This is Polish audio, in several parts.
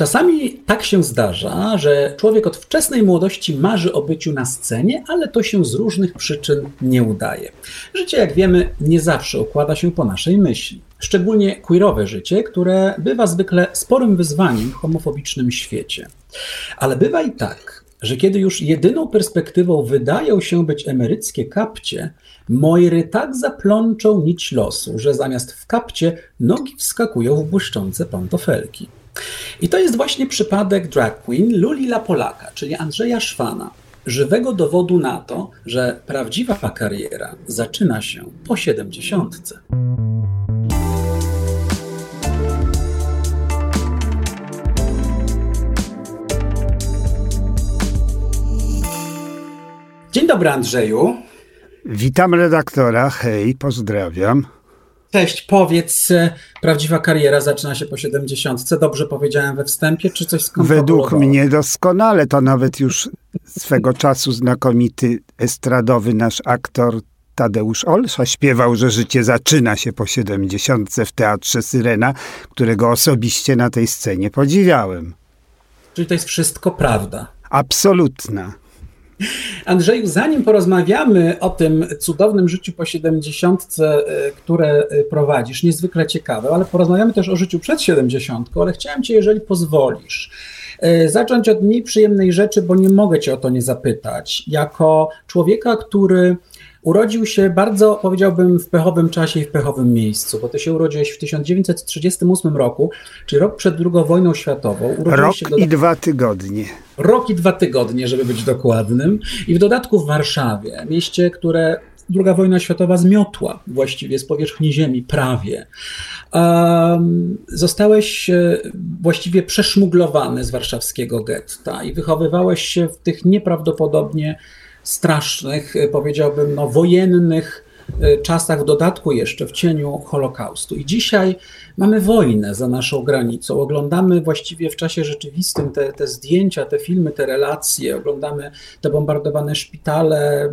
Czasami tak się zdarza, że człowiek od wczesnej młodości marzy o byciu na scenie, ale to się z różnych przyczyn nie udaje. Życie, jak wiemy, nie zawsze układa się po naszej myśli. Szczególnie queerowe życie, które bywa zwykle sporym wyzwaniem w homofobicznym świecie. Ale bywa i tak, że kiedy już jedyną perspektywą wydają się być emeryckie kapcie, Mojry tak zaplączą nić losu, że zamiast w kapcie nogi wskakują w błyszczące pantofelki. I to jest właśnie przypadek drag queen Luli Polaka, czyli Andrzeja Szwana, żywego dowodu na to, że prawdziwa kariera zaczyna się po siedemdziesiątce. Dzień dobry, Andrzeju. Witam redaktora. Hej, pozdrawiam. Cześć, powiedz, e, prawdziwa kariera zaczyna się po 70. Dobrze powiedziałem we wstępie, czy coś Według mnie doskonale, to nawet już swego czasu znakomity estradowy nasz aktor Tadeusz Olsza śpiewał, że życie zaczyna się po 70. w Teatrze Syrena, którego osobiście na tej scenie podziwiałem. Czyli to jest wszystko prawda. Absolutna. Andrzeju, zanim porozmawiamy o tym cudownym życiu po 70, e, które e, prowadzisz, niezwykle ciekawe, ale porozmawiamy też o życiu przed 70, ale chciałem Cię, jeżeli pozwolisz, e, zacząć od mniej przyjemnej rzeczy, bo nie mogę Cię o to nie zapytać. Jako człowieka, który Urodził się bardzo, powiedziałbym, w pechowym czasie i w pechowym miejscu, bo ty się urodziłeś w 1938 roku, czyli rok przed II wojną światową. rok do... i dwa tygodnie. Rok i dwa tygodnie, żeby być dokładnym. I w dodatku w Warszawie, mieście, które II wojna światowa zmiotła właściwie z powierzchni ziemi, prawie. Um, zostałeś e, właściwie przeszmuglowany z warszawskiego getta i wychowywałeś się w tych nieprawdopodobnie strasznych, e, powiedziałbym, no, wojennych e, czasach, w dodatku jeszcze w cieniu Holokaustu. I dzisiaj mamy wojnę za naszą granicą. Oglądamy właściwie w czasie rzeczywistym te, te zdjęcia, te filmy, te relacje, oglądamy te bombardowane szpitale,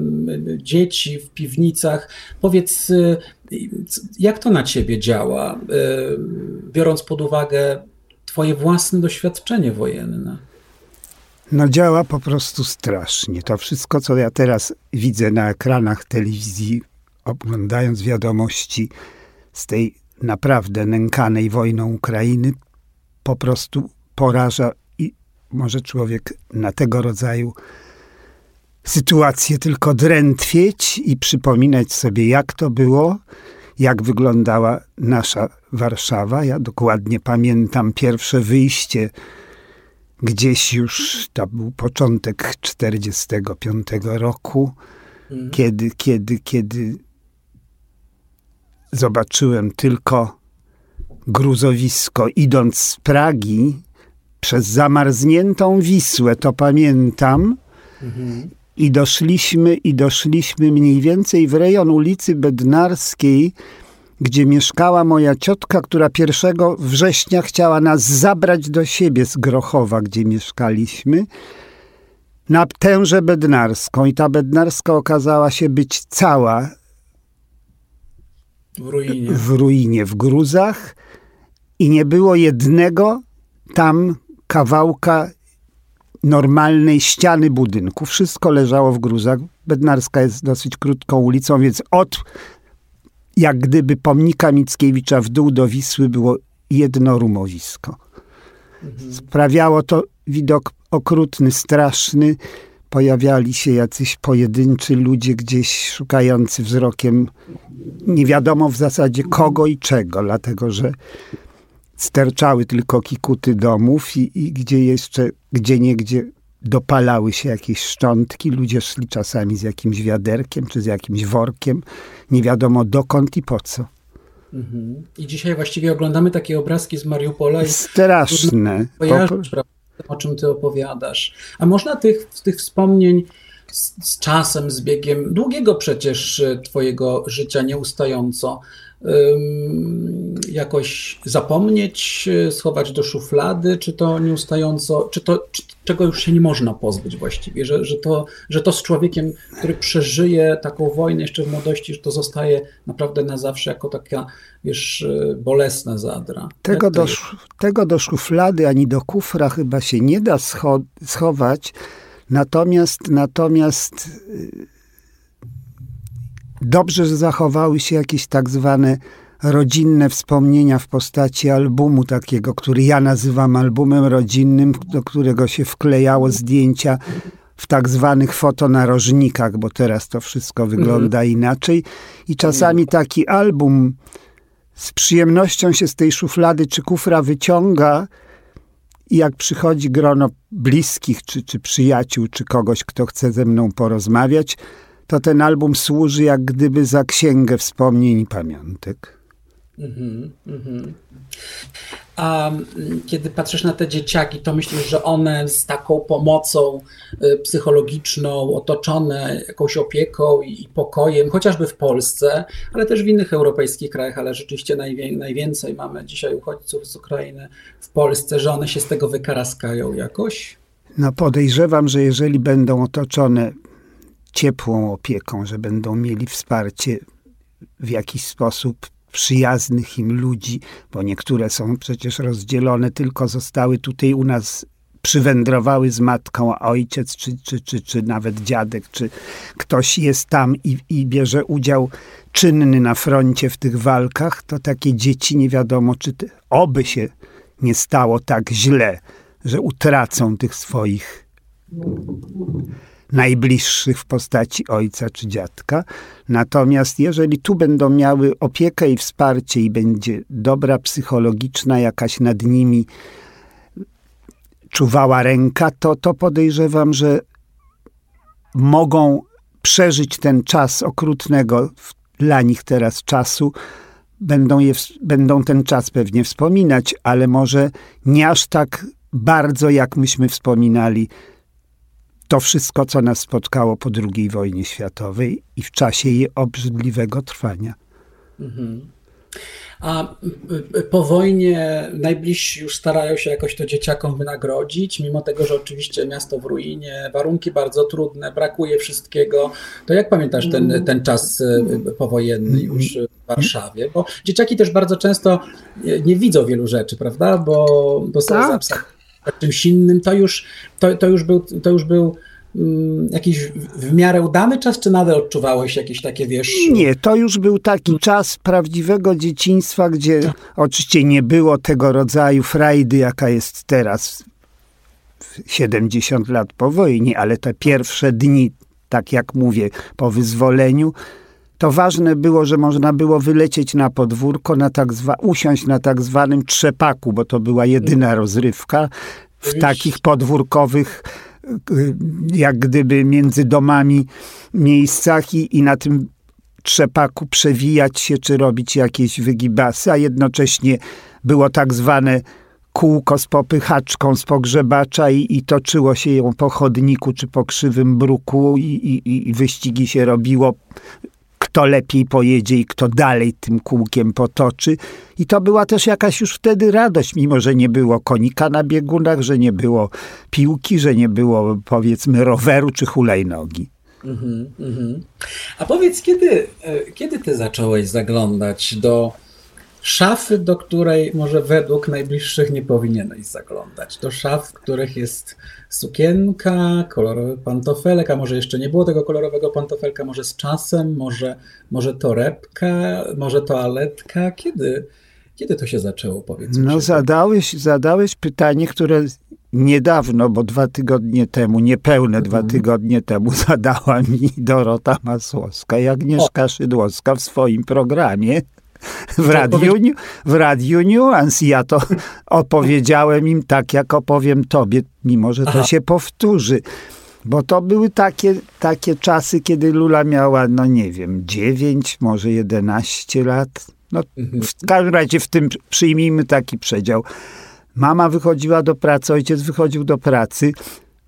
dzieci w piwnicach. Powiedz, e, jak to na ciebie działa, biorąc pod uwagę Twoje własne doświadczenie wojenne? No działa po prostu strasznie. To wszystko, co ja teraz widzę na ekranach telewizji, oglądając wiadomości z tej naprawdę nękanej wojną Ukrainy, po prostu poraża i może człowiek na tego rodzaju sytuację tylko drętwieć i przypominać sobie, jak to było, jak wyglądała nasza Warszawa. Ja dokładnie pamiętam pierwsze wyjście gdzieś już, to był początek 45 roku, mhm. kiedy, kiedy, kiedy zobaczyłem tylko gruzowisko, idąc z Pragi przez zamarzniętą Wisłę, to pamiętam. Mhm. I doszliśmy, i doszliśmy mniej więcej w rejon ulicy Bednarskiej, gdzie mieszkała moja ciotka, która 1 września chciała nas zabrać do siebie z Grochowa, gdzie mieszkaliśmy, na tężę bednarską. I ta bednarska okazała się być cała w ruinie, w, ruinie, w gruzach i nie było jednego tam kawałka normalnej ściany budynku. Wszystko leżało w gruzach. Bednarska jest dosyć krótką ulicą, więc od jak gdyby pomnika Mickiewicza w dół do Wisły było jedno rumowisko. Sprawiało to widok okrutny, straszny. Pojawiali się jacyś pojedynczy ludzie gdzieś szukający wzrokiem nie wiadomo w zasadzie kogo i czego, dlatego że sterczały tylko kikuty domów i, i gdzie jeszcze, gdzie niegdzie dopalały się jakieś szczątki, ludzie szli czasami z jakimś wiaderkiem czy z jakimś workiem, nie wiadomo dokąd i po co. Mhm. I dzisiaj właściwie oglądamy takie obrazki z Mariupola. I Straszne. Kojarzysz, po... o czym ty opowiadasz. A można tych, tych wspomnień z, z czasem, z biegiem długiego przecież e, twojego życia nieustająco jakoś zapomnieć, schować do szuflady, czy to nieustająco, czy to czy, czego już się nie można pozbyć właściwie, że, że, to, że to z człowiekiem, który przeżyje taką wojnę jeszcze w młodości, że to zostaje naprawdę na zawsze jako taka, wiesz, bolesna zadra. Tego do, tego do szuflady ani do kufra chyba się nie da scho schować, natomiast, natomiast y, Dobrze, że zachowały się jakieś tak zwane rodzinne wspomnienia w postaci albumu takiego, który ja nazywam albumem rodzinnym, do którego się wklejało zdjęcia w tak zwanych fotonarożnikach, bo teraz to wszystko wygląda mhm. inaczej. I czasami taki album z przyjemnością się z tej szuflady czy kufra wyciąga i jak przychodzi grono bliskich, czy, czy przyjaciół, czy kogoś, kto chce ze mną porozmawiać, to ten album służy jak gdyby za księgę wspomnień i pamiątek. Mm -hmm, A mm, kiedy patrzysz na te dzieciaki, to myślisz, że one z taką pomocą y, psychologiczną, otoczone jakąś opieką i pokojem, chociażby w Polsce, ale też w innych europejskich krajach, ale rzeczywiście najwię najwięcej mamy dzisiaj uchodźców z Ukrainy w Polsce, że one się z tego wykaraskają jakoś? No podejrzewam, że jeżeli będą otoczone ciepłą opieką, że będą mieli wsparcie w jakiś sposób przyjaznych im ludzi, bo niektóre są przecież rozdzielone, tylko zostały tutaj u nas przywędrowały z matką, a ojciec, czy, czy, czy, czy nawet dziadek, czy ktoś jest tam i, i bierze udział czynny na froncie w tych walkach, to takie dzieci nie wiadomo, czy te, oby się nie stało tak źle, że utracą tych swoich najbliższych w postaci ojca czy dziadka. Natomiast jeżeli tu będą miały opiekę i wsparcie i będzie dobra psychologiczna jakaś nad nimi czuwała ręka, to, to podejrzewam, że mogą przeżyć ten czas okrutnego dla nich teraz czasu, będą, je, będą ten czas pewnie wspominać, ale może nie aż tak bardzo, jak myśmy wspominali to wszystko, co nas spotkało po II wojnie światowej i w czasie jej obrzydliwego trwania. Mhm. A po wojnie najbliżsi już starają się jakoś to dzieciakom wynagrodzić, mimo tego, że oczywiście miasto w ruinie, warunki bardzo trudne, brakuje wszystkiego. To jak pamiętasz ten, ten czas e, powojenny już w Warszawie? Bo dzieciaki też bardzo często nie widzą wielu rzeczy, prawda? Bo, bo są tak czymś innym, to już, to, to już był, to już był mm, jakiś w miarę udany czas, czy nadal odczuwałeś jakieś takie, wiesz... Nie, to już był taki czas prawdziwego dzieciństwa, gdzie tak. oczywiście nie było tego rodzaju frajdy, jaka jest teraz, 70 lat po wojnie, ale te pierwsze dni, tak jak mówię, po wyzwoleniu, to ważne było, że można było wylecieć na podwórko, na tak zwa, usiąść na tak zwanym trzepaku, bo to była jedyna rozrywka w takich podwórkowych y, jak gdyby między domami miejscach i, i na tym trzepaku przewijać się, czy robić jakieś wygibasy, a jednocześnie było tak zwane kółko z popychaczką z pogrzebacza i, i toczyło się ją po chodniku czy po krzywym bruku i, i, i wyścigi się robiło kto lepiej pojedzie i kto dalej tym kółkiem potoczy. I to była też jakaś już wtedy radość, mimo że nie było konika na biegunach, że nie było piłki, że nie było powiedzmy roweru czy hulajnogi. Mm -hmm. A powiedz, kiedy, e, kiedy ty zacząłeś zaglądać do szafy, do której może według najbliższych nie powinieneś zaglądać? Do szaf, w których jest sukienka, kolorowy pantofelek, a może jeszcze nie było tego kolorowego pantofelka, może z czasem, może, może torebka, może toaletka. Kiedy, kiedy to się zaczęło, powiedz No zadałeś, zadałeś pytanie, które niedawno, bo dwa tygodnie temu, niepełne dwa mhm. tygodnie temu zadała mi Dorota Masłowska i Agnieszka o. Szydłowska w swoim programie w radiu, w radiu Nuance. Ja to opowiedziałem im tak, jak opowiem tobie, mimo że to Aha. się powtórzy. Bo to były takie, takie czasy, kiedy Lula miała, no nie wiem, 9, może 11 lat. No, mhm. w każdym razie w tym przyjmijmy taki przedział. Mama wychodziła do pracy, ojciec wychodził do pracy.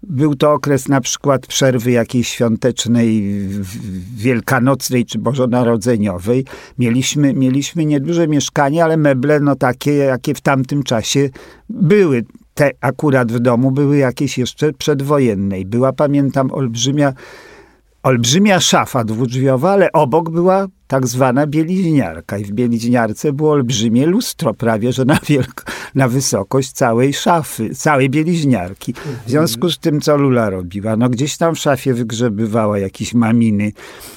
Był to okres na przykład przerwy jakiejś świątecznej, wielkanocnej czy bożonarodzeniowej. Mieliśmy, mieliśmy nieduże mieszkanie, ale meble no takie, jakie w tamtym czasie były. Te akurat w domu były jakieś jeszcze przedwojennej. Była, pamiętam, olbrzymia olbrzymia szafa dwudrzwiowa, ale obok była tak zwana bieliźniarka i w bieliźniarce było olbrzymie lustro, prawie że na, wielko, na wysokość całej szafy, całej bieliźniarki. W związku z tym, co Lula robiła, no gdzieś tam w szafie wygrzebywała jakiś maminy,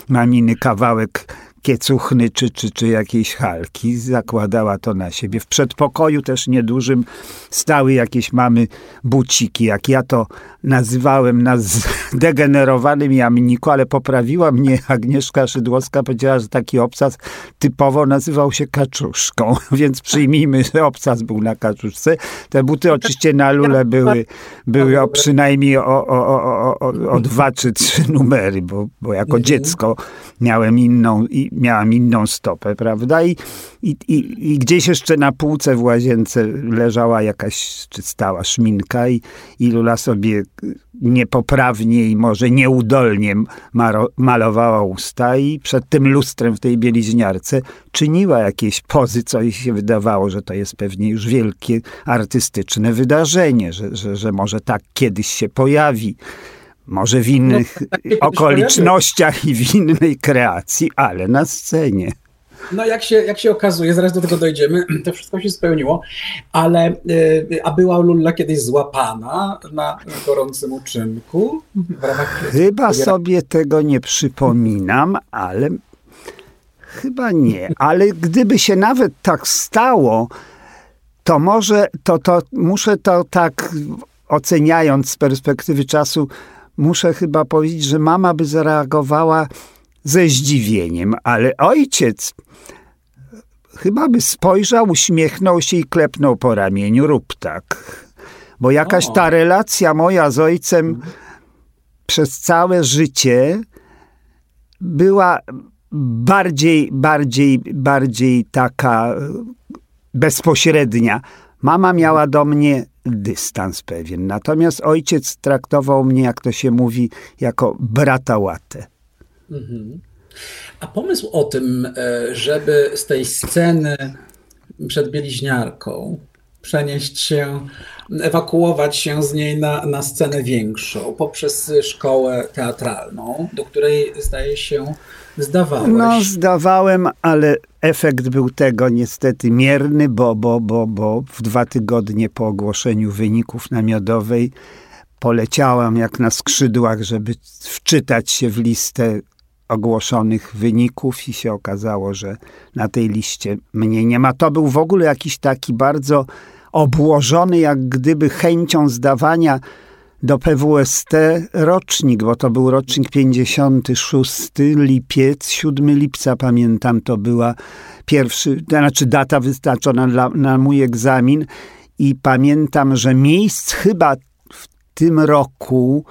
maminy kawałek kiecuchny czy, czy, czy jakiejś halki. Zakładała to na siebie. W przedpokoju też niedużym stały jakieś mamy buciki, jak ja to nazywałem na zdegenerowanym jamniku, ale poprawiła mnie Agnieszka Szydłowska, powiedziała, że taki obcas typowo nazywał się kaczuszką, więc przyjmijmy, że obcas był na kaczuszce. Te buty oczywiście na lule były, były o przynajmniej o, o, o, o, o dwa czy trzy numery, bo, bo jako mhm. dziecko miałem inną, i miałam inną stopę, prawda? I, i, i, I gdzieś jeszcze na półce w łazience leżała jakaś, czy stała szminka i, i Lula sobie niepoprawnie i może nieudolnie malowała usta i przed tym lustrem w tej bieliźniarce czyniła jakieś pozy, co jej się wydawało, że to jest pewnie już wielkie artystyczne wydarzenie, że, że, że może tak kiedyś się pojawi. Może w innych no, tak okolicznościach i w innej kreacji, ale na scenie. No jak się, jak się okazuje, zaraz do tego dojdziemy, to wszystko się spełniło, ale y, a była Lulla kiedyś złapana na gorącym uczynku? Chyba sobie tego nie przypominam, ale chyba nie. Ale gdyby się nawet tak stało, to może, to, to muszę to tak oceniając z perspektywy czasu, muszę chyba powiedzieć, że mama by zareagowała ze zdziwieniem, ale ojciec chyba by spojrzał, uśmiechnął się i klepnął po ramieniu, rób tak. Bo jakaś ta relacja moja z ojcem przez całe życie była bardziej, bardziej, bardziej taka bezpośrednia. Mama miała do mnie dystans pewien. Natomiast ojciec traktował mnie, jak to się mówi, jako brata łatę. Mhm. A pomysł o tym, e, żeby z tej sceny przed bieliźniarką przenieść się, ewakuować się z niej na, na scenę większą poprzez szkołę teatralną, do której zdaje się zdawałeś. No, zdawałem, ale efekt był tego niestety mierny, bo, bo, bo, bo w dwa tygodnie po ogłoszeniu wyników na Miodowej poleciałam jak na skrzydłach, żeby wczytać się w listę ogłoszonych wyników i się okazało, że na tej liście mnie nie ma. To był w ogóle jakiś taki bardzo obłożony, jak gdyby chęcią zdawania do PWST rocznik, bo to był rocznik 56, lipiec, 7 lipca pamiętam, to była pierwszy, to znaczy data wyznaczona dla, na mój egzamin i pamiętam, że miejsc chyba w tym roku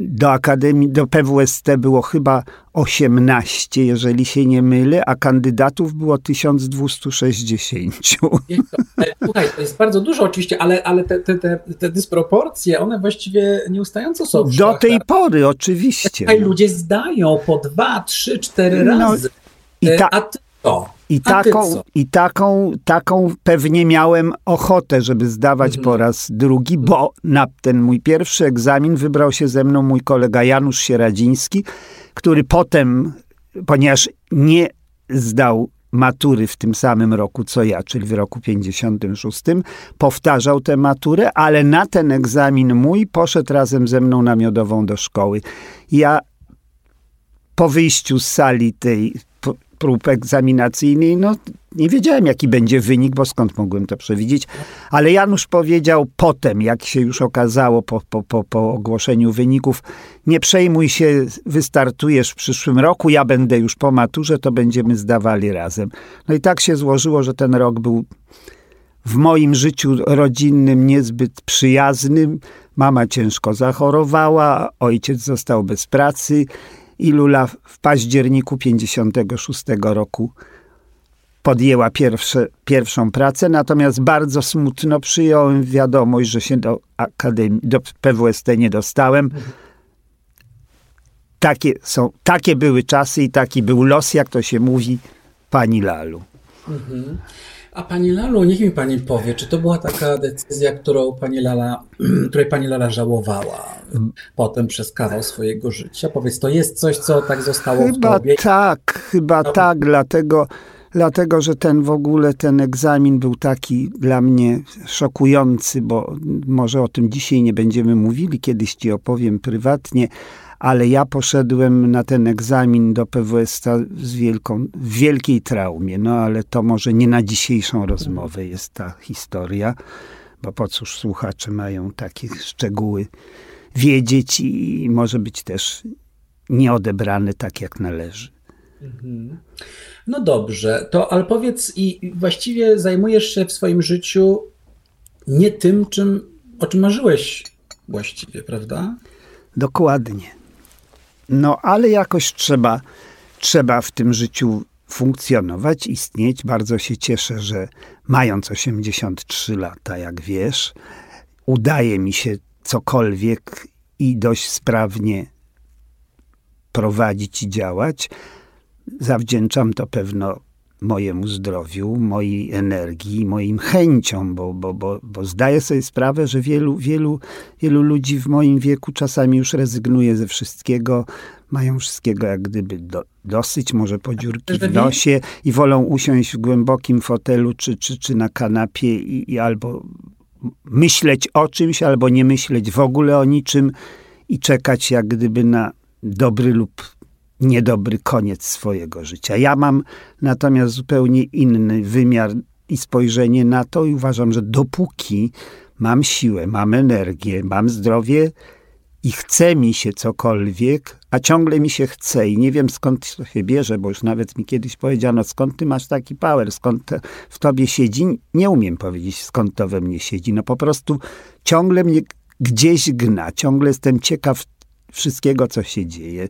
do Akademii, do PWST było chyba 18, jeżeli się nie mylę, a kandydatów było 1260. Słuchaj, to jest bardzo dużo oczywiście, ale, ale te, te, te, te dysproporcje, one właściwie nieustająco są. Do tej pory, oczywiście. Tutaj ludzie zdają po dwa, trzy, cztery no, razy. I ta... A ty to. I, taką, I taką, taką pewnie miałem ochotę, żeby zdawać mhm. po raz drugi, bo na ten mój pierwszy egzamin wybrał się ze mną mój kolega Janusz Sieradziński, który potem, ponieważ nie zdał matury w tym samym roku co ja, czyli w roku 56, powtarzał tę maturę, ale na ten egzamin mój poszedł razem ze mną na miodową do szkoły. Ja po wyjściu z sali tej prób egzaminacyjnej, no nie wiedziałem, jaki będzie wynik, bo skąd mogłem to przewidzieć. Ale Janusz powiedział potem, jak się już okazało po, po, po, po ogłoszeniu wyników, nie przejmuj się, wystartujesz w przyszłym roku, ja będę już po maturze, to będziemy zdawali razem. No i tak się złożyło, że ten rok był w moim życiu rodzinnym niezbyt przyjaznym. Mama ciężko zachorowała, ojciec został bez pracy i Lula w październiku 56 roku podjęła pierwsze, pierwszą pracę, natomiast bardzo smutno przyjąłem wiadomość, że się do Akademii, do PWST nie dostałem. Takie, są, takie były czasy i taki był los, jak to się mówi, pani Lalu. Mhm. A pani Lalu, niech mi pani powie, czy to była taka decyzja, którą pani Lala, której pani Lala żałowała potem przez kawał swojego życia? Powiedz, to jest coś, co tak zostało chyba w tobie? Tak, chyba no. tak, dlatego, dlatego, że ten w ogóle, ten egzamin był taki dla mnie szokujący, bo może o tym dzisiaj nie będziemy mówili, kiedyś ci opowiem prywatnie, ale ja poszedłem na ten egzamin do PWS z wielką, w wielkiej traumie. No ale to może nie na dzisiejszą rozmowę jest ta historia, bo po cóż słuchacze mają takie szczegóły wiedzieć i może być też nieodebrane tak, jak należy. Mhm. No dobrze, to ale powiedz i właściwie zajmujesz się w swoim życiu nie tym, czym, o czym marzyłeś właściwie, prawda? Dokładnie. No ale jakoś trzeba, trzeba w tym życiu funkcjonować, istnieć. Bardzo się cieszę, że mając 83 lata, jak wiesz, udaje mi się cokolwiek i dość sprawnie prowadzić i działać. Zawdzięczam to pewno mojemu zdrowiu, mojej energii, moim chęciom, bo, bo, bo, bo zdaję sobie sprawę, że wielu, wielu, wielu ludzi w moim wieku czasami już rezygnuje ze wszystkiego, mają wszystkiego jak gdyby do, dosyć, może podziurki w nosie i wolą usiąść w głębokim fotelu czy, czy, czy na kanapie i, i albo myśleć o czymś, albo nie myśleć w ogóle o niczym i czekać jak gdyby na dobry lub niedobry koniec swojego życia. Ja mam natomiast zupełnie inny wymiar i spojrzenie na to i uważam, że dopóki mam siłę, mam energię, mam zdrowie i chce mi się cokolwiek, a ciągle mi się chce i nie wiem skąd to się bierze, bo już nawet mi kiedyś powiedziano, skąd ty masz taki power, skąd w tobie siedzi. Nie umiem powiedzieć, skąd to we mnie siedzi. No po prostu ciągle mnie gdzieś gna, ciągle jestem ciekaw wszystkiego, co się dzieje.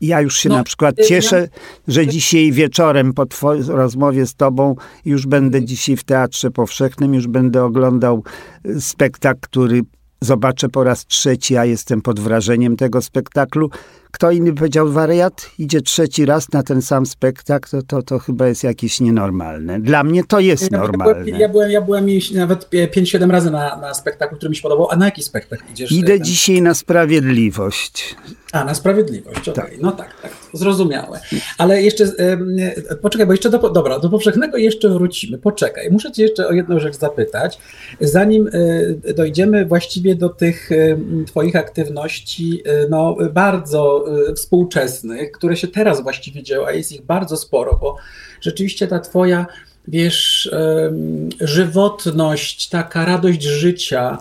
Ja już się no, na przykład y, cieszę, że dzisiaj wieczorem po rozmowie z tobą już będę dzisiaj w Teatrze Powszechnym, już będę oglądał y, spektakl, który zobaczę po raz trzeci, a jestem pod wrażeniem tego spektaklu. Kto inny powiedział wariat, idzie trzeci raz na ten sam spektakl, to, to, to chyba jest jakieś nienormalne. Dla mnie to jest ja normalne. Ja byłem, ja byłem nawet 5-7 razy na, na spektaklu, który mi się podobał. A na jaki spektakl idziesz? Idę ten? dzisiaj na Sprawiedliwość. A, na Sprawiedliwość, okej. Okay. Tak. No tak, tak, zrozumiałe. Ale jeszcze, e, poczekaj, bo jeszcze do, dobra, do powszechnego jeszcze wrócimy. Poczekaj, muszę cię jeszcze o jedną rzecz zapytać. Zanim e, dojdziemy właściwie do tych twoich aktywności, e, no bardzo Y, współczesnych, które się teraz właściwie dzieją, a jest ich bardzo sporo, bo rzeczywiście ta twoja, wiesz, żywotność, taka radość życia,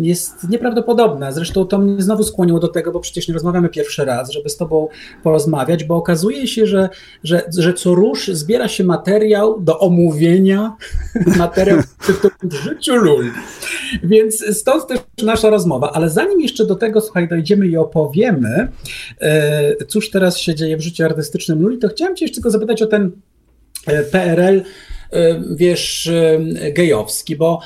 jest nieprawdopodobna. Zresztą to mnie znowu skłoniło do tego, bo przecież nie rozmawiamy pierwszy raz, żeby z Tobą porozmawiać, bo okazuje się, że, że, że co rusz zbiera się materiał do omówienia, materiał w życiu Luli. Więc stąd też nasza rozmowa. Ale zanim jeszcze do tego, słuchaj, dojdziemy i opowiemy, e, cóż teraz się dzieje w życiu artystycznym Luli, to chciałem Cię jeszcze tylko zapytać o ten e, PRL wiesz, gejowski, bo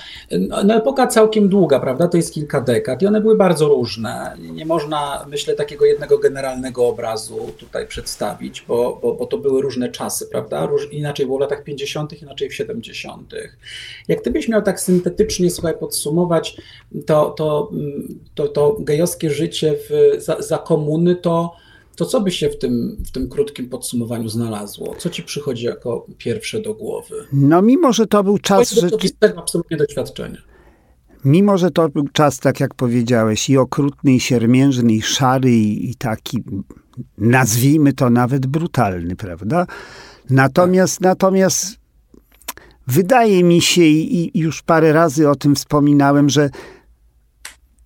no, epoka całkiem długa, prawda, to jest kilka dekad i one były bardzo różne. Nie można, myślę, takiego jednego generalnego obrazu tutaj przedstawić, bo, bo, bo to były różne czasy, prawda, Róż, inaczej było w latach 50., inaczej w 70. Jak ty byś miał tak syntetycznie, słuchaj, podsumować to, to, to, to gejowskie życie w, za, za komuny, to to co by się w tym, w tym krótkim podsumowaniu znalazło? Co ci przychodzi jako pierwsze do głowy? No mimo, że to był czas... Że... To absolutnie doświadczenie. Mimo, że to był czas, tak jak powiedziałeś, i okrutny, i siermiężny, i szary, i, i taki, nazwijmy to nawet brutalny, prawda? Natomiast, tak. natomiast wydaje mi się, i, i już parę razy o tym wspominałem, że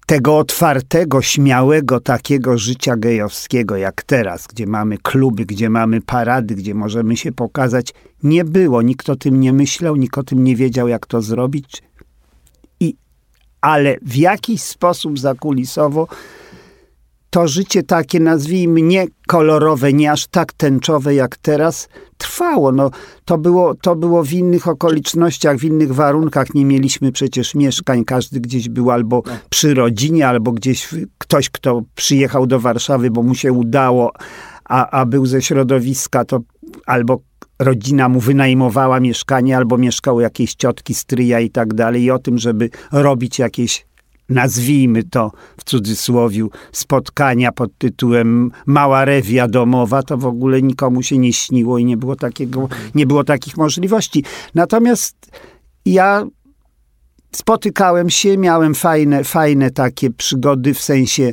tego otwartego, śmiałego takiego życia gejowskiego jak teraz, gdzie mamy kluby, gdzie mamy parady, gdzie możemy się pokazać, nie było. Nikt o tym nie myślał, nikt o tym nie wiedział, jak to zrobić. I, ale w jakiś sposób zakulisowo to życie takie, nazwijmy, nie kolorowe, nie aż tak tęczowe jak teraz, trwało. No, to, było, to było w innych okolicznościach, w innych warunkach. Nie mieliśmy przecież mieszkań. Każdy gdzieś był albo no. przy rodzinie, albo gdzieś ktoś, kto przyjechał do Warszawy, bo mu się udało, a, a był ze środowiska, to albo rodzina mu wynajmowała mieszkanie, albo mieszkał jakieś ciotki, stryja i tak dalej. I o tym, żeby robić jakieś nazwijmy to w cudzysłowie, spotkania pod tytułem Mała rewia domowa, to w ogóle nikomu się nie śniło i nie było, takiego, nie było takich możliwości. Natomiast ja spotykałem się, miałem fajne, fajne takie przygody w sensie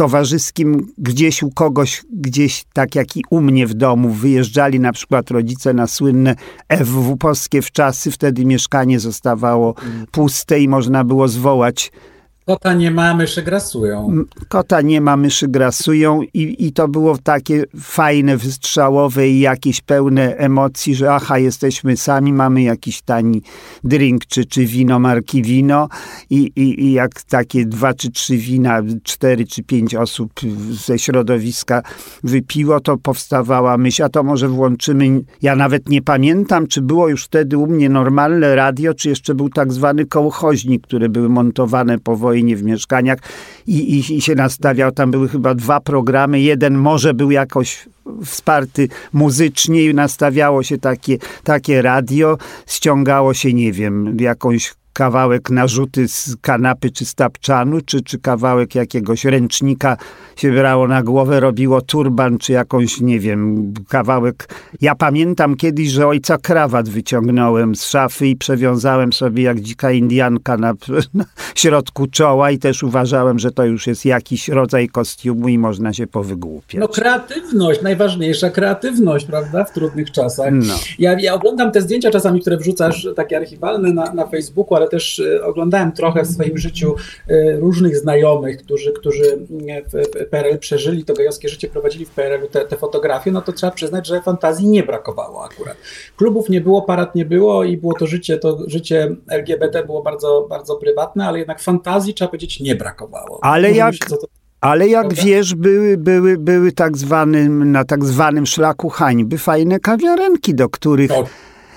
towarzyskim gdzieś u kogoś, gdzieś tak jak i u mnie w domu, wyjeżdżali na przykład rodzice na słynne FW polskie w czasy, wtedy mieszkanie zostawało puste i można było zwołać Kota nie ma, myszy grasują. Kota nie ma, myszy grasują i, i to było takie fajne, wystrzałowe i jakieś pełne emocji, że aha, jesteśmy sami, mamy jakiś tani drink czy, czy wino, marki wino i, i, i jak takie dwa czy trzy wina, cztery czy pięć osób ze środowiska wypiło, to powstawała myśl, a to może włączymy, ja nawet nie pamiętam, czy było już wtedy u mnie normalne radio, czy jeszcze był tak zwany kołchoźnik, które były montowane po wojnie wojnie w mieszkaniach i, i, i się nastawiał. Tam były chyba dwa programy. Jeden może był jakoś wsparty muzycznie i nastawiało się takie, takie radio, ściągało się, nie wiem, jakąś kawałek narzuty z kanapy czy z tapczanu, czy, czy kawałek jakiegoś ręcznika się brało na głowę, robiło turban, czy jakąś, nie wiem, kawałek. Ja pamiętam kiedyś, że ojca krawat wyciągnąłem z szafy i przewiązałem sobie jak dzika indianka na, na środku czoła i też uważałem, że to już jest jakiś rodzaj kostiumu i można się powygłupiać. No kreatywność, najważniejsza kreatywność, prawda, w trudnych czasach. No. Ja, ja oglądam te zdjęcia czasami, które wrzucasz, takie archiwalne na, na Facebooku, ale też e, oglądałem trochę w swoim życiu e, różnych znajomych, którzy, którzy w PRL przeżyli, to gejowskie życie prowadzili w PRL-u te, te fotografie, no to trzeba przyznać, że fantazji nie brakowało akurat. Klubów nie było, parad nie było i było to życie, to życie LGBT było bardzo, bardzo prywatne, ale jednak fantazji, trzeba powiedzieć, nie brakowało. Ale jak... Ale jak Dobra. wiesz, były, były, były tak zwanym, na tak zwanym szlaku hańby fajne kawiarenki, do których tak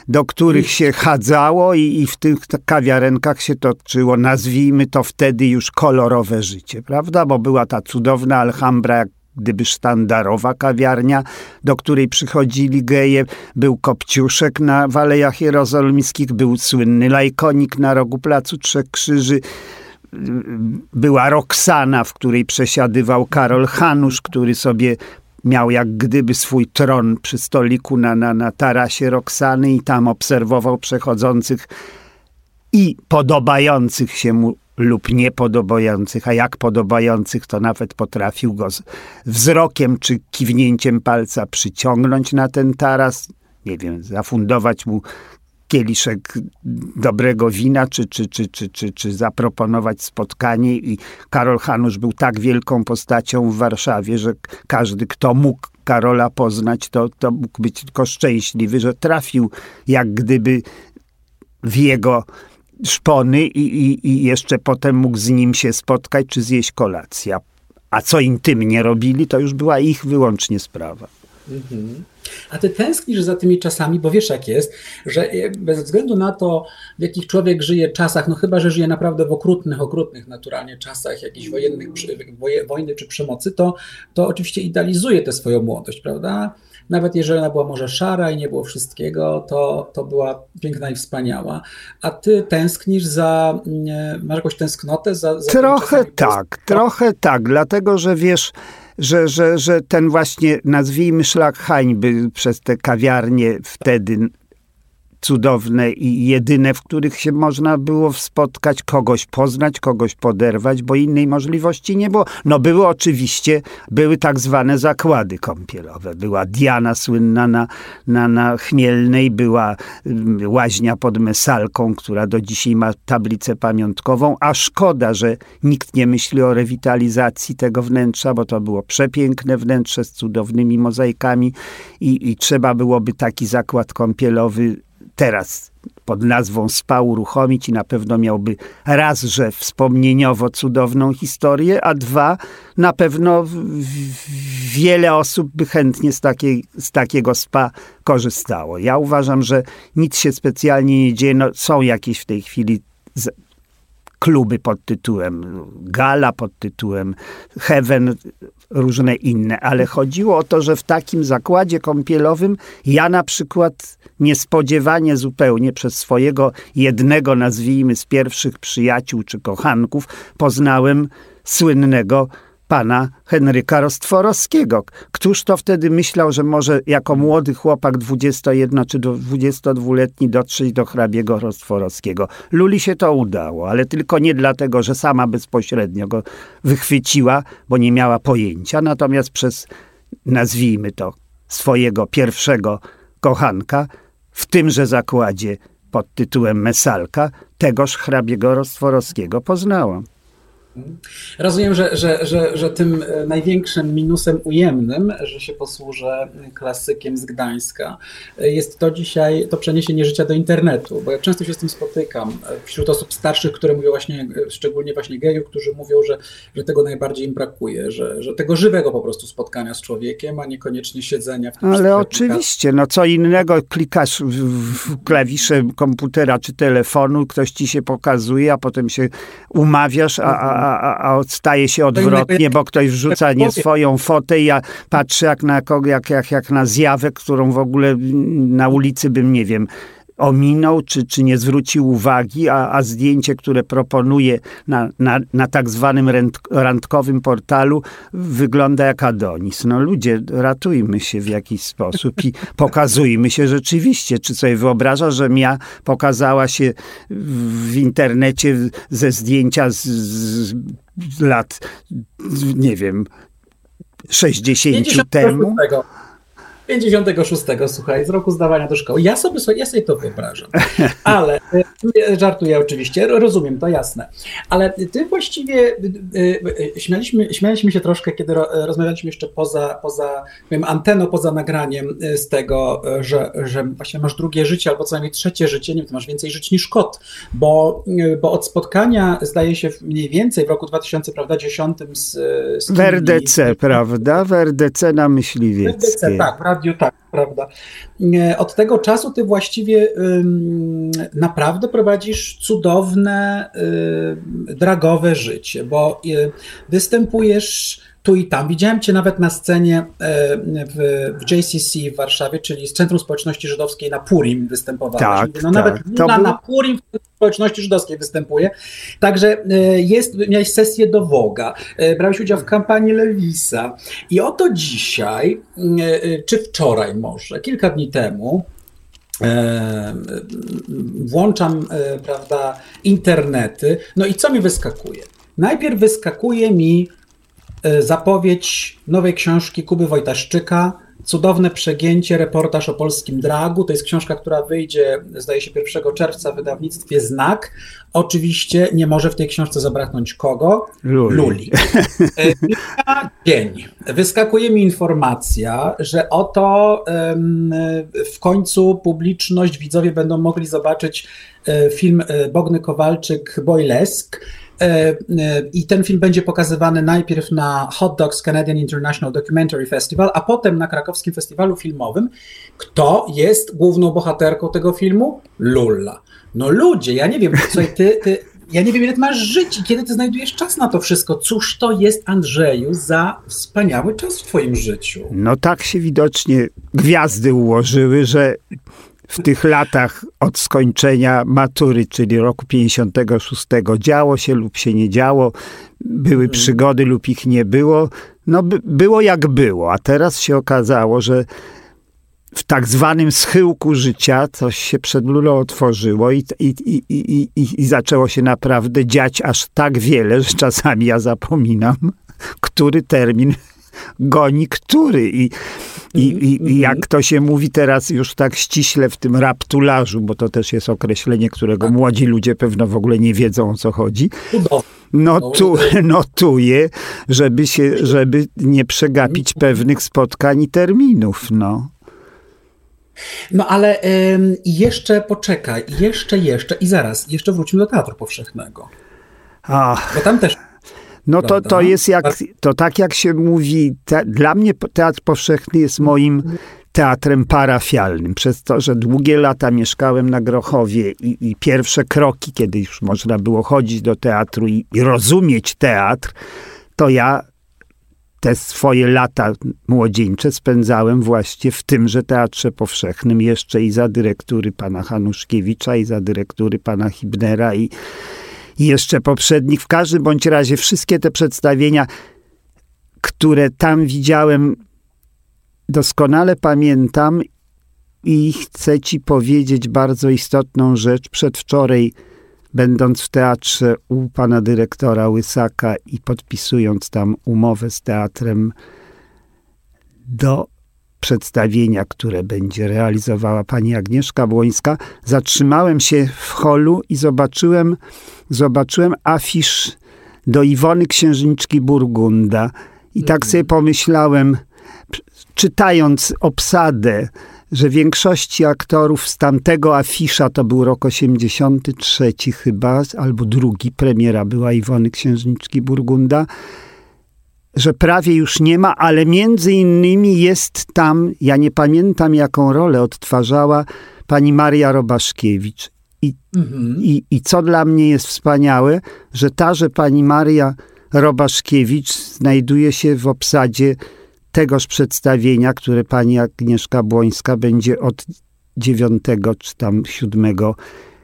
do których się chadzało i, i w tych kawiarenkach się toczyło, nazwijmy to wtedy już kolorowe życie, prawda? Bo była ta cudowna Alhambra, jak gdyby sztandarowa kawiarnia, do której przychodzili geje. Był Kopciuszek na Walejach Jerozolimskich, był słynny lajkonik na rogu Placu Trzech Krzyży, była Roxana, w której przesiadywał Karol Hanusz, który sobie miał jak gdyby swój tron przy stoliku na, na, na tarasie Roxany i tam obserwował przechodzących i podobających się mu lub niepodobających, a jak podobających, to nawet potrafił go wzrokiem czy kiwnięciem palca przyciągnąć na ten taras, nie wiem, zafundować mu kieliszek dobrego wina, czy, czy, czy, czy, czy, czy zaproponować spotkanie. I Karol Hanusz był tak wielką postacią w Warszawie, że każdy, kto mógł Karola poznać, to, to mógł być tylko szczęśliwy, że trafił jak gdyby w jego szpony i, i, i jeszcze potem mógł z nim się spotkać czy zjeść kolację. A co intymnie robili, to już była ich wyłącznie sprawa. Mhm. A ty tęsknisz za tymi czasami, bo wiesz jak jest, że bez względu na to, w jakich człowiek żyje czasach, no chyba, że żyje naprawdę w okrutnych, okrutnych naturalnie czasach jakichś wojennych, wojny czy przemocy, to, to oczywiście idealizuje tę swoją młodość, prawda? Nawet jeżeli ona była może szara i nie było wszystkiego, to, to była piękna i wspaniała. A ty tęsknisz za, masz jakąś tęsknotę za... za trochę tak, trochę tak, dlatego że wiesz że, że, że ten właśnie, nazwijmy szlak hańby przez te kawiarnie wtedy cudowne i jedyne, w których się można było spotkać, kogoś poznać, kogoś poderwać, bo innej możliwości nie było. No były oczywiście, były tak zwane zakłady kąpielowe. Była Diana słynna na, na, na Chmielnej, była mm, łaźnia pod Mesalką, która do dzisiaj ma tablicę pamiątkową, a szkoda, że nikt nie myśli o rewitalizacji tego wnętrza, bo to było przepiękne wnętrze z cudownymi mozaikami i, i trzeba byłoby taki zakład kąpielowy teraz pod nazwą SPA uruchomić i na pewno miałby raz, że wspomnieniowo cudowną historię, a dwa, na pewno wiele osób by chętnie z, takiej, z takiego SPA korzystało. Ja uważam, że nic się specjalnie nie dzieje. No, są jakieś w tej chwili kluby pod tytułem Gala, pod tytułem Heaven, różne inne, ale chodziło o to, że w takim zakładzie kąpielowym ja na przykład niespodziewanie zupełnie przez swojego jednego, nazwijmy, z pierwszych przyjaciół czy kochanków poznałem słynnego pana Henryka Rostworowskiego. Któż to wtedy myślał, że może jako młody chłopak 21 czy 22-letni dotrzeć do hrabiego Rostworowskiego? Luli się to udało, ale tylko nie dlatego, że sama bezpośrednio go wychwyciła, bo nie miała pojęcia, natomiast przez, nazwijmy to, swojego pierwszego kochanka w tymże zakładzie pod tytułem Mesalka tegoż hrabiego Rostworowskiego poznałam. Rozumiem, że, że, że, że tym e, największym minusem ujemnym, że się posłużę klasykiem z Gdańska, e, jest to dzisiaj to przeniesienie życia do internetu, bo ja często się z tym spotykam e, wśród osób starszych, które mówią właśnie, szczególnie właśnie gejów, którzy mówią, że, że tego najbardziej im brakuje, że, że tego żywego po prostu spotkania z człowiekiem, a niekoniecznie siedzenia w tym Ale oczywiście, no co innego klikasz w, w klawisze komputera czy telefonu, ktoś ci się pokazuje, a potem się umawiasz, a, a a, a staje się odwrotnie, bo ktoś wrzuca nie swoją fotę i ja patrzę jak na, jak, jak, jak na zjawę, którą w ogóle na ulicy bym, nie wiem, ominął, czy, czy nie zwrócił uwagi, a, a zdjęcie, które proponuje na, na, na tak zwanym randkowym portalu, wygląda jak Adonis. No ludzie, ratujmy się w jakiś sposób i pokazujmy się rzeczywiście. Czy sobie wyobrażasz, że ja pokazała się w internecie ze zdjęcia z, z lat, nie wiem, 60 temu? 56, słuchaj, z roku zdawania do szkoły. Ja sobie, ja sobie to wyobrażam. Ale e, żartuję oczywiście, rozumiem, to jasne. Ale ty właściwie e, e, śmialiśmy, śmialiśmy się troszkę, kiedy rozmawialiśmy jeszcze poza, poza wiem, anteną, poza nagraniem z tego, że, że właśnie masz drugie życie albo co najmniej trzecie życie, nie wiem, masz więcej żyć niż kot, bo, bo od spotkania zdaje się mniej więcej w roku 2010 z, z W RDC, prawda? W RDC na Myśliwieckiej. W RDC, tak, radiu tak, prawda. Od tego czasu ty właściwie naprawdę prowadzisz cudowne, dragowe życie, bo y, występujesz tu i tam. Widziałem cię nawet na scenie e, w, w JCC w Warszawie, czyli z Centrum Społeczności Żydowskiej na Purim występowałeś. Tak, no tak. Nawet to na, na Purim w społeczności żydowskiej występuje. Także e, jest, miałeś sesję do Woga, e, brałeś udział w kampanii Lewisa i oto dzisiaj, czy wczoraj może, kilka dni temu, włączam, prawda, internety, no i co mi wyskakuje? Najpierw wyskakuje mi zapowiedź nowej książki Kuby Wojtaszczyka, Cudowne przegięcie, reportaż o polskim dragu. To jest książka, która wyjdzie, zdaje się, 1 czerwca w wydawnictwie Znak. Oczywiście nie może w tej książce zabraknąć kogo? Luli. Luli. E, dzień. Wyskakuje mi informacja, że oto w końcu publiczność, widzowie będą mogli zobaczyć e, film Bogny Kowalczyk Boylesk E, e, I ten film będzie pokazywany najpierw na Hot Dogs Canadian International Documentary Festival, a potem na krakowskim festiwalu filmowym. Kto jest główną bohaterką tego filmu? Lulla. No ludzie, ja nie wiem, co ty, ty ja nie wiem, ile ty masz żyć i kiedy ty znajdujesz czas na to wszystko. Cóż to jest, Andrzeju, za wspaniały czas w twoim życiu? No tak się widocznie gwiazdy ułożyły, że w tych latach od skończenia matury, czyli roku 56, działo się lub się nie działo, były mhm. przygody lub ich nie było. No by, było jak było, a teraz się okazało, że w tak zwanym schyłku życia coś się przed lulą otworzyło i, i, i, i, i, i zaczęło się naprawdę dziać aż tak wiele, że czasami ja zapominam, który termin goni który. I, i, i, I, jak to się mówi teraz już tak ściśle w tym raptularzu, bo to też jest określenie, którego tak. młodzi ludzie pewno w ogóle nie wiedzą o co chodzi. No tu, notuję, żeby się, żeby nie przegapić pewnych spotkań i terminów, no. No ale ym, jeszcze poczekaj, jeszcze, jeszcze i zaraz, jeszcze wrócimy do Teatru Powszechnego. Ach. Bo tam też no to, to jest jak, to tak jak się mówi, te, dla mnie Teatr Powszechny jest moim teatrem parafialnym. Przez to, że długie lata mieszkałem na Grochowie i, i pierwsze kroki, kiedy już można było chodzić do teatru i, i rozumieć teatr, to ja te swoje lata młodzieńcze spędzałem właśnie w tymże Teatrze Powszechnym, jeszcze i za dyrektury pana Hanuszkiewicza, i za dyrektury pana Hibnera, i, i jeszcze poprzednich. W każdym bądź razie wszystkie te przedstawienia, które tam widziałem, doskonale pamiętam i chcę ci powiedzieć bardzo istotną rzecz. Przedwczoraj, będąc w teatrze u pana dyrektora Łysaka i podpisując tam umowę z teatrem do przedstawienia, które będzie realizowała pani Agnieszka Błońska, zatrzymałem się w holu i zobaczyłem, zobaczyłem afisz do Iwony Księżniczki Burgunda. I tak sobie pomyślałem, czytając obsadę, że większości aktorów z tamtego afisza, to był rok 83 chyba, albo drugi, premiera była Iwony Księżniczki Burgunda, że prawie już nie ma, ale między innymi jest tam, ja nie pamiętam jaką rolę odtwarzała pani Maria Robaszkiewicz. I, mhm. i, I co dla mnie jest wspaniałe, że ta, że pani Maria Robaszkiewicz znajduje się w obsadzie tegoż przedstawienia, które pani Agnieszka Błońska będzie od 9 czy tam 7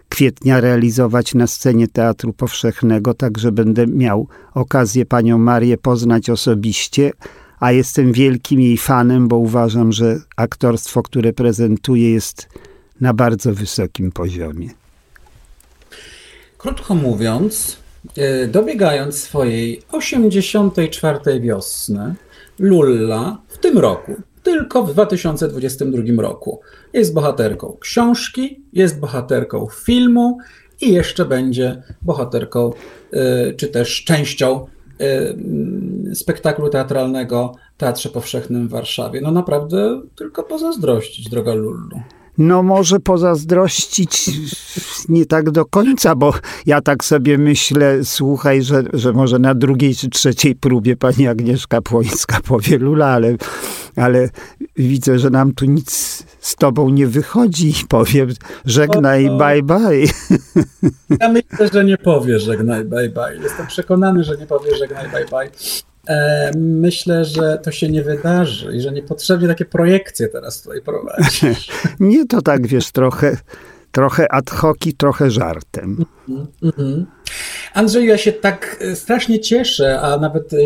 kwietnia realizować na scenie Teatru Powszechnego, także będę miał okazję panią Marię poznać osobiście, a jestem wielkim jej fanem, bo uważam, że aktorstwo, które prezentuje jest na bardzo wysokim poziomie. Krótko mówiąc, e, dobiegając swojej 84. wiosny, Lulla w tym roku, tylko w 2022 roku, jest bohaterką książki, jest bohaterką filmu i jeszcze będzie bohaterką, y, czy też częścią y, spektaklu teatralnego Teatrze Powszechnym w Warszawie. No naprawdę tylko pozazdrościć, droga Lullu. No może pozazdrościć nie tak do końca, bo ja tak sobie myślę, słuchaj, że, że może na drugiej czy trzeciej próbie pani Agnieszka Płońska powie Lula, ale, ale widzę, że nam tu nic z tobą nie wychodzi i powiem żegnaj, o, o. bye bye. Ja myślę, że nie powie żegnaj, bye bye. Jestem przekonany, że nie powie żegnaj, bye bye. E, myślę, że to się nie wydarzy i że niepotrzebnie takie projekcje teraz tutaj prowadzisz. nie, to tak wiesz, trochę, trochę ad hoc i trochę żartem. Mm -hmm. Andrzej, ja się tak e, strasznie cieszę, a nawet e,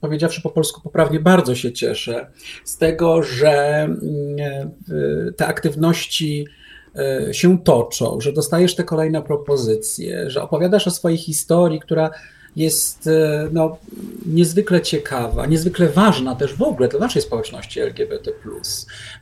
powiedziawszy po polsku poprawnie, bardzo się cieszę z tego, że mm, te aktywności się toczą, że dostajesz te kolejne propozycje, że opowiadasz o swojej historii, która jest e, no, niezwykle ciekawa, niezwykle ważna też w ogóle dla naszej społeczności LGBT.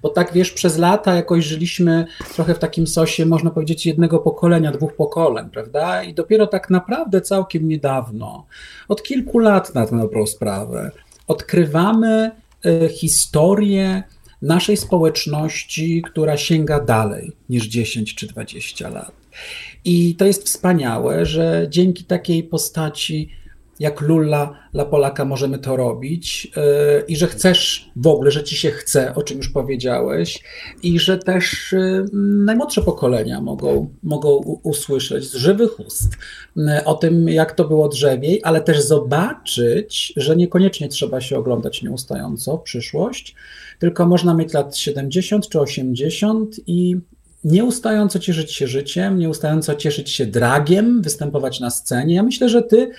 Bo tak wiesz, przez lata jakoś żyliśmy trochę w takim sosie, można powiedzieć, jednego pokolenia, dwóch pokoleń, prawda? I dopiero tak naprawdę całkiem niedawno, od kilku lat na tę dobrą sprawę, odkrywamy e, historię naszej społeczności, która sięga dalej niż 10 czy 20 lat. I to jest wspaniałe, że dzięki takiej postaci jak Lulla dla Polaka możemy to robić yy, i że chcesz w ogóle, że ci się chce, o czym już powiedziałeś, i że też yy, najmłodsze pokolenia mogą, mogą usłyszeć z żywych ust yy, o tym, jak to było drzewiej, ale też zobaczyć, że niekoniecznie trzeba się oglądać nieustająco w przyszłość, tylko można mieć lat 70 czy 80 i nieustająco cieszyć się życiem, nieustająco cieszyć się dragiem, występować na scenie. Ja myślę, że ty,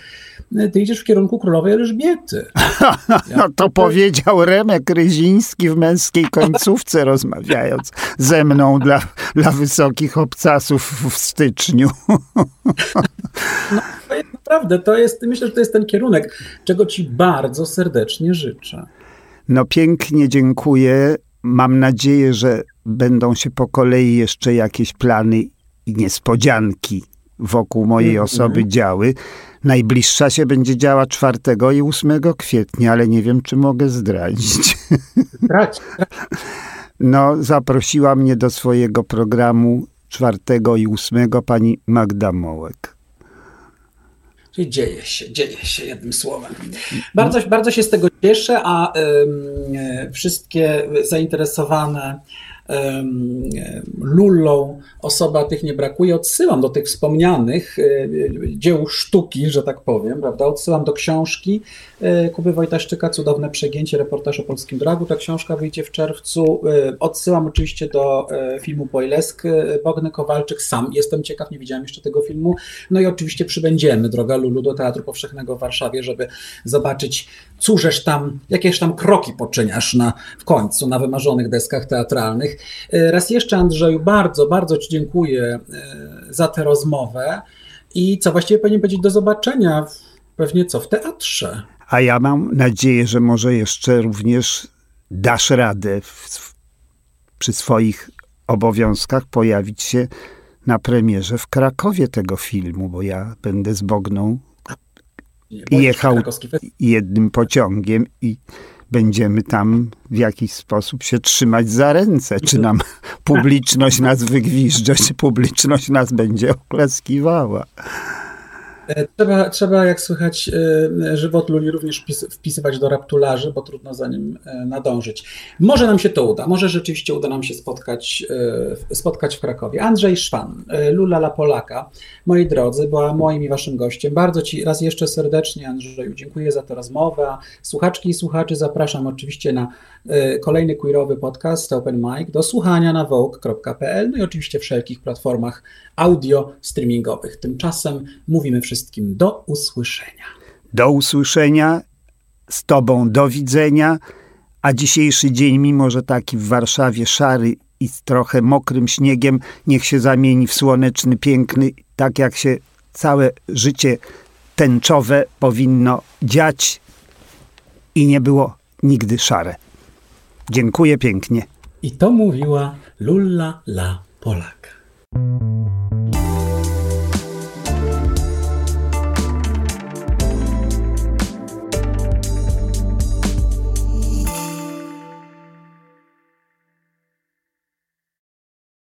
ty idziesz w kierunku królowej Elżbiety. Ja... No to powiedział Remek Ryziński w męskiej końcówce, rozmawiając ze mną dla, dla wysokich obcasów w styczniu. No, to jest naprawdę, to jest, myślę, że to jest ten kierunek, czego ci bardzo serdecznie życzę. No pięknie dziękuję. Mam nadzieję, że będą się po kolei jeszcze jakieś plany i niespodzianki wokół mojej mhm. osoby działy. Najbliższa się będzie działa 4 i 8 kwietnia, ale nie wiem, czy mogę zdradzić. No, zaprosiła mnie do swojego programu czwartego i ósmego pani Magda Mołek. Czyli dzieje się, dzieje się jednym słowem. Bardzo, bardzo się z tego cieszę, a y, wszystkie zainteresowane lullą osoba tych nie brakuje. Odsyłam do tych wspomnianych e, dzieł sztuki, że tak powiem, prawda? Odsyłam do książki e, Kuby Wojtaszczyka, Cudowne Przegięcie, reportaż o polskim dragu. Ta książka wyjdzie w czerwcu. E, odsyłam oczywiście do filmu Boilesk Bogny Kowalczyk. Sam jestem ciekaw, nie widziałem jeszcze tego filmu. No i oczywiście przybędziemy, droga Lulu, do Teatru Powszechnego w Warszawie, żeby zobaczyć, cóżeż tam, jakieś tam kroki poczyniasz na, w końcu na wymarzonych deskach teatralnych. E, raz jeszcze, Andrzeju, bardzo, bardzo Ci dziękuję e, za tę rozmowę i co właściwie powinien powiedzieć do zobaczenia pewnie co w teatrze. A ja mam nadzieję, że może jeszcze również dasz radę w, przy swoich obowiązkach pojawić się na premierze w Krakowie tego filmu, bo ja będę z Bogną jechał jednym pociągiem i będziemy tam w jakiś sposób się trzymać za ręce. Czy nam publiczność nas wygwiżdża, czy publiczność nas będzie oklaskiwała. E, trzeba, trzeba, jak słychać, e, żywot Luli również wpisywać do raptularzy, bo trudno za nim e, nadążyć. Może nam się to uda, może rzeczywiście uda nam się spotkać, spotkać w Krakowie. Andrzej Szwan, Lula La Polaka, moi drodzy, była moim i waszym gościem. Bardzo Ci raz jeszcze serdecznie, Andrzeju, dziękuję za tę rozmowę. Słuchaczki i słuchaczy zapraszam oczywiście na kolejny queerowy podcast Open Mic do słuchania na vogue.pl, no i oczywiście wszelkich platformach audio streamingowych. Tymczasem mówimy wszystkim do usłyszenia. Do usłyszenia, z Tobą do widzenia, a dzisiejszy dzień, mimo że taki w Warszawie szary i z trochę mokrym śniegiem, niech się zamieni w słoneczny, piękny, tak jak się całe życie tęczowe powinno dziać i nie było nigdy szare. Dziękuję pięknie. I to mówiła Lulla la Polak.